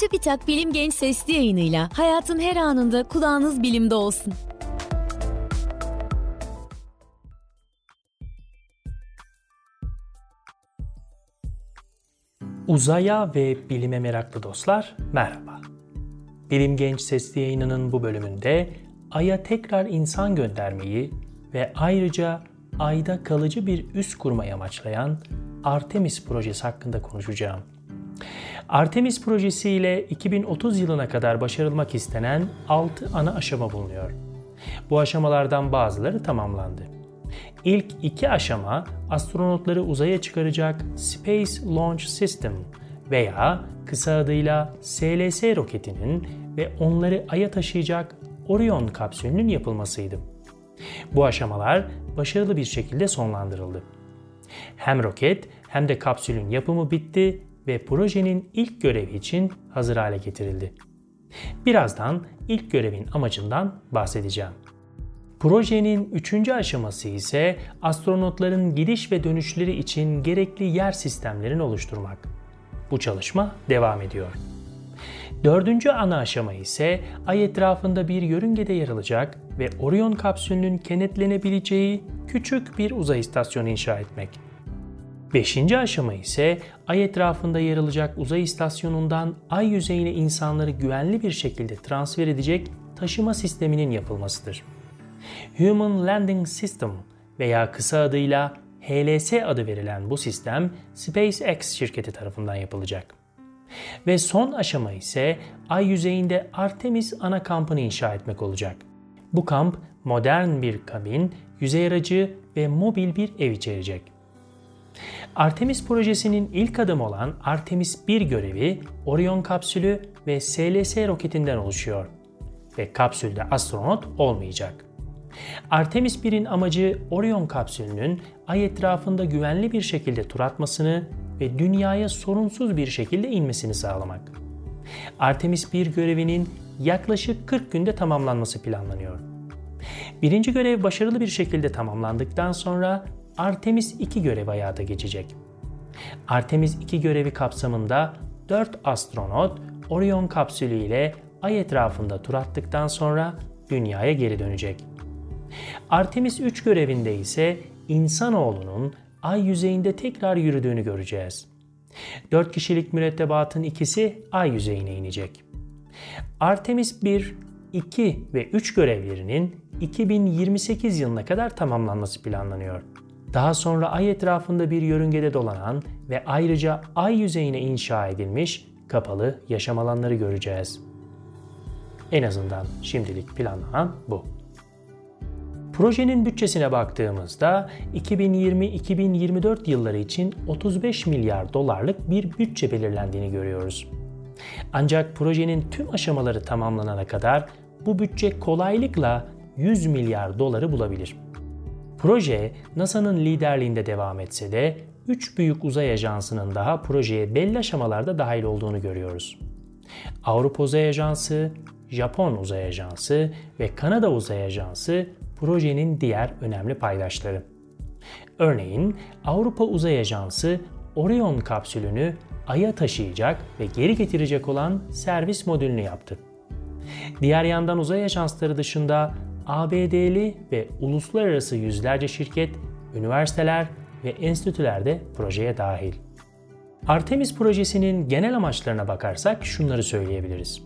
Çubitak Bilim Genç Sesli yayınıyla hayatın her anında kulağınız bilimde olsun. Uzaya ve bilime meraklı dostlar merhaba. Bilim Genç Sesli yayınının bu bölümünde Ay'a tekrar insan göndermeyi ve ayrıca Ay'da kalıcı bir üs kurmayı amaçlayan Artemis projesi hakkında konuşacağım. Artemis projesi ile 2030 yılına kadar başarılmak istenen 6 ana aşama bulunuyor. Bu aşamalardan bazıları tamamlandı. İlk iki aşama astronotları uzaya çıkaracak Space Launch System veya kısa adıyla SLS roketinin ve onları Ay'a taşıyacak Orion kapsülünün yapılmasıydı. Bu aşamalar başarılı bir şekilde sonlandırıldı. Hem roket hem de kapsülün yapımı bitti ve projenin ilk görevi için hazır hale getirildi. Birazdan ilk görevin amacından bahsedeceğim. Projenin üçüncü aşaması ise astronotların gidiş ve dönüşleri için gerekli yer sistemlerini oluşturmak. Bu çalışma devam ediyor. Dördüncü ana aşama ise ay etrafında bir yörüngede yer alacak ve Orion kapsülünün kenetlenebileceği küçük bir uzay istasyonu inşa etmek. Beşinci aşama ise ay etrafında yer alacak uzay istasyonundan ay yüzeyine insanları güvenli bir şekilde transfer edecek taşıma sisteminin yapılmasıdır. Human Landing System veya kısa adıyla HLS adı verilen bu sistem SpaceX şirketi tarafından yapılacak. Ve son aşama ise ay yüzeyinde Artemis ana kampını inşa etmek olacak. Bu kamp modern bir kabin, yüzey aracı ve mobil bir ev içerecek. Artemis projesinin ilk adımı olan Artemis 1 görevi Orion kapsülü ve SLS roketinden oluşuyor ve kapsülde astronot olmayacak. Artemis 1'in amacı Orion kapsülünün ay etrafında güvenli bir şekilde tur atmasını ve dünyaya sorunsuz bir şekilde inmesini sağlamak. Artemis 1 görevinin yaklaşık 40 günde tamamlanması planlanıyor. Birinci görev başarılı bir şekilde tamamlandıktan sonra Artemis 2 görevi hayata geçecek. Artemis 2 görevi kapsamında 4 astronot Orion kapsülü ile ay etrafında tur attıktan sonra dünyaya geri dönecek. Artemis 3 görevinde ise insanoğlunun ay yüzeyinde tekrar yürüdüğünü göreceğiz. 4 kişilik mürettebatın ikisi ay yüzeyine inecek. Artemis 1, 2 ve 3 görevlerinin 2028 yılına kadar tamamlanması planlanıyor. Daha sonra ay etrafında bir yörüngede dolanan ve ayrıca ay yüzeyine inşa edilmiş kapalı yaşam alanları göreceğiz. En azından şimdilik planlanan bu. Projenin bütçesine baktığımızda 2020-2024 yılları için 35 milyar dolarlık bir bütçe belirlendiğini görüyoruz. Ancak projenin tüm aşamaları tamamlanana kadar bu bütçe kolaylıkla 100 milyar doları bulabilir. Proje NASA'nın liderliğinde devam etse de 3 büyük uzay ajansının daha projeye belli aşamalarda dahil olduğunu görüyoruz. Avrupa Uzay Ajansı, Japon Uzay Ajansı ve Kanada Uzay Ajansı projenin diğer önemli paydaşları. Örneğin Avrupa Uzay Ajansı Orion kapsülünü Ay'a taşıyacak ve geri getirecek olan servis modülünü yaptı. Diğer yandan uzay ajansları dışında ABD'li ve uluslararası yüzlerce şirket, üniversiteler ve enstitüler de projeye dahil. Artemis projesinin genel amaçlarına bakarsak şunları söyleyebiliriz.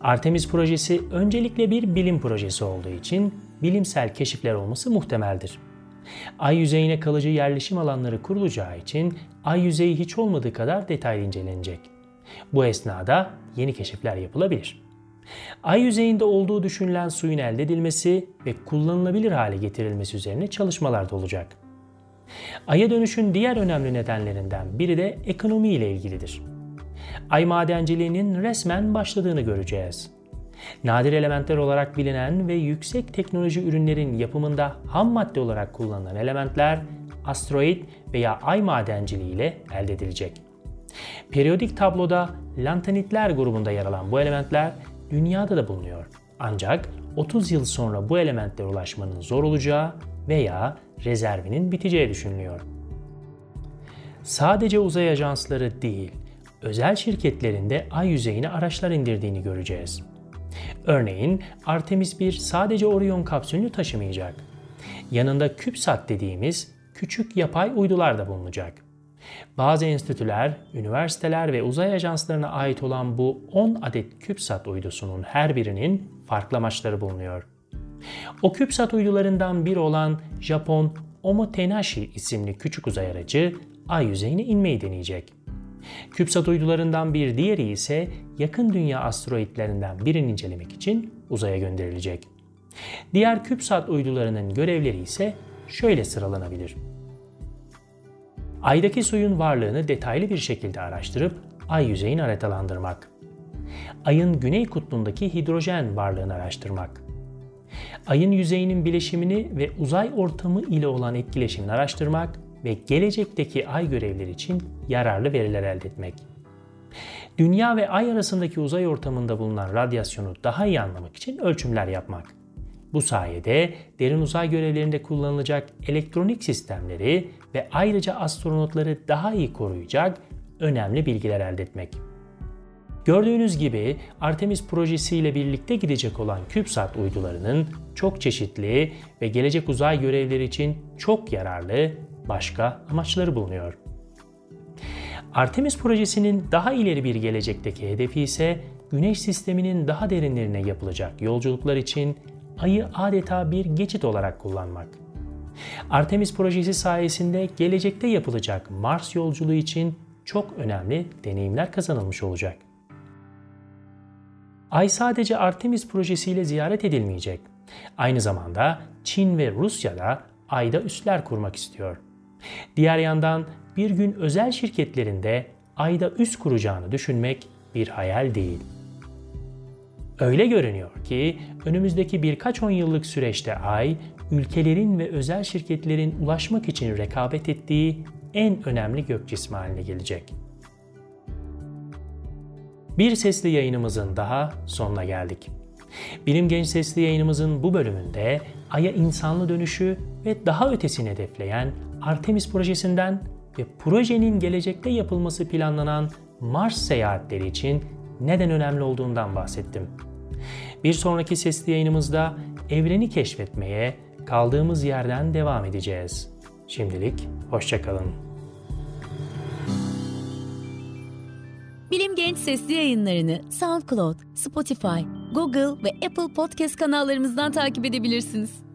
Artemis projesi öncelikle bir bilim projesi olduğu için bilimsel keşifler olması muhtemeldir. Ay yüzeyine kalıcı yerleşim alanları kurulacağı için ay yüzeyi hiç olmadığı kadar detaylı incelenecek. Bu esnada yeni keşifler yapılabilir. Ay yüzeyinde olduğu düşünülen suyun elde edilmesi ve kullanılabilir hale getirilmesi üzerine çalışmalar da olacak. Ay'a dönüşün diğer önemli nedenlerinden biri de ekonomi ile ilgilidir. Ay madenciliğinin resmen başladığını göreceğiz. Nadir elementler olarak bilinen ve yüksek teknoloji ürünlerin yapımında ham madde olarak kullanılan elementler asteroid veya ay madenciliği ile elde edilecek. Periyodik tabloda lantanitler grubunda yer alan bu elementler dünyada da bulunuyor. Ancak 30 yıl sonra bu elementlere ulaşmanın zor olacağı veya rezervinin biteceği düşünülüyor. Sadece uzay ajansları değil, özel şirketlerinde ay yüzeyine araçlar indirdiğini göreceğiz. Örneğin Artemis 1 sadece Orion kapsülünü taşımayacak. Yanında CubeSat dediğimiz küçük yapay uydular da bulunacak. Bazı enstitüler, üniversiteler ve uzay ajanslarına ait olan bu 10 adet CubeSat uydusunun her birinin farklı amaçları bulunuyor. O CubeSat uydularından biri olan Japon Omotenashi isimli küçük uzay aracı ay yüzeyine inmeyi deneyecek. CubeSat uydularından bir diğeri ise yakın dünya asteroitlerinden birini incelemek için uzaya gönderilecek. Diğer CubeSat uydularının görevleri ise şöyle sıralanabilir. Aydaki suyun varlığını detaylı bir şekilde araştırıp ay yüzeyini haritalandırmak. Ayın güney kutbundaki hidrojen varlığını araştırmak. Ayın yüzeyinin bileşimini ve uzay ortamı ile olan etkileşimini araştırmak ve gelecekteki ay görevleri için yararlı veriler elde etmek. Dünya ve ay arasındaki uzay ortamında bulunan radyasyonu daha iyi anlamak için ölçümler yapmak. Bu sayede derin uzay görevlerinde kullanılacak elektronik sistemleri ve ayrıca astronotları daha iyi koruyacak önemli bilgiler elde etmek. Gördüğünüz gibi Artemis projesiyle birlikte gidecek olan CubeSat uydularının çok çeşitli ve gelecek uzay görevleri için çok yararlı başka amaçları bulunuyor. Artemis projesinin daha ileri bir gelecekteki hedefi ise Güneş sisteminin daha derinlerine yapılacak yolculuklar için Ay'ı adeta bir geçit olarak kullanmak. Artemis projesi sayesinde gelecekte yapılacak Mars yolculuğu için çok önemli deneyimler kazanılmış olacak. Ay sadece Artemis projesiyle ziyaret edilmeyecek. Aynı zamanda Çin ve Rusya da Ay'da üsler kurmak istiyor. Diğer yandan bir gün özel şirketlerinde Ay'da üs kuracağını düşünmek bir hayal değil. Öyle görünüyor ki önümüzdeki birkaç on yıllık süreçte Ay, ülkelerin ve özel şirketlerin ulaşmak için rekabet ettiği en önemli gök cismi haline gelecek. Bir sesli yayınımızın daha sonuna geldik. Bilim Genç Sesli yayınımızın bu bölümünde Ay'a insanlı dönüşü ve daha ötesini hedefleyen Artemis projesinden ve projenin gelecekte yapılması planlanan Mars seyahatleri için neden önemli olduğundan bahsettim. Bir sonraki sesli yayınımızda evreni keşfetmeye kaldığımız yerden devam edeceğiz. Şimdilik hoşçakalın. Bilim Genç Sesli yayınlarını SoundCloud, Spotify, Google ve Apple Podcast kanallarımızdan takip edebilirsiniz.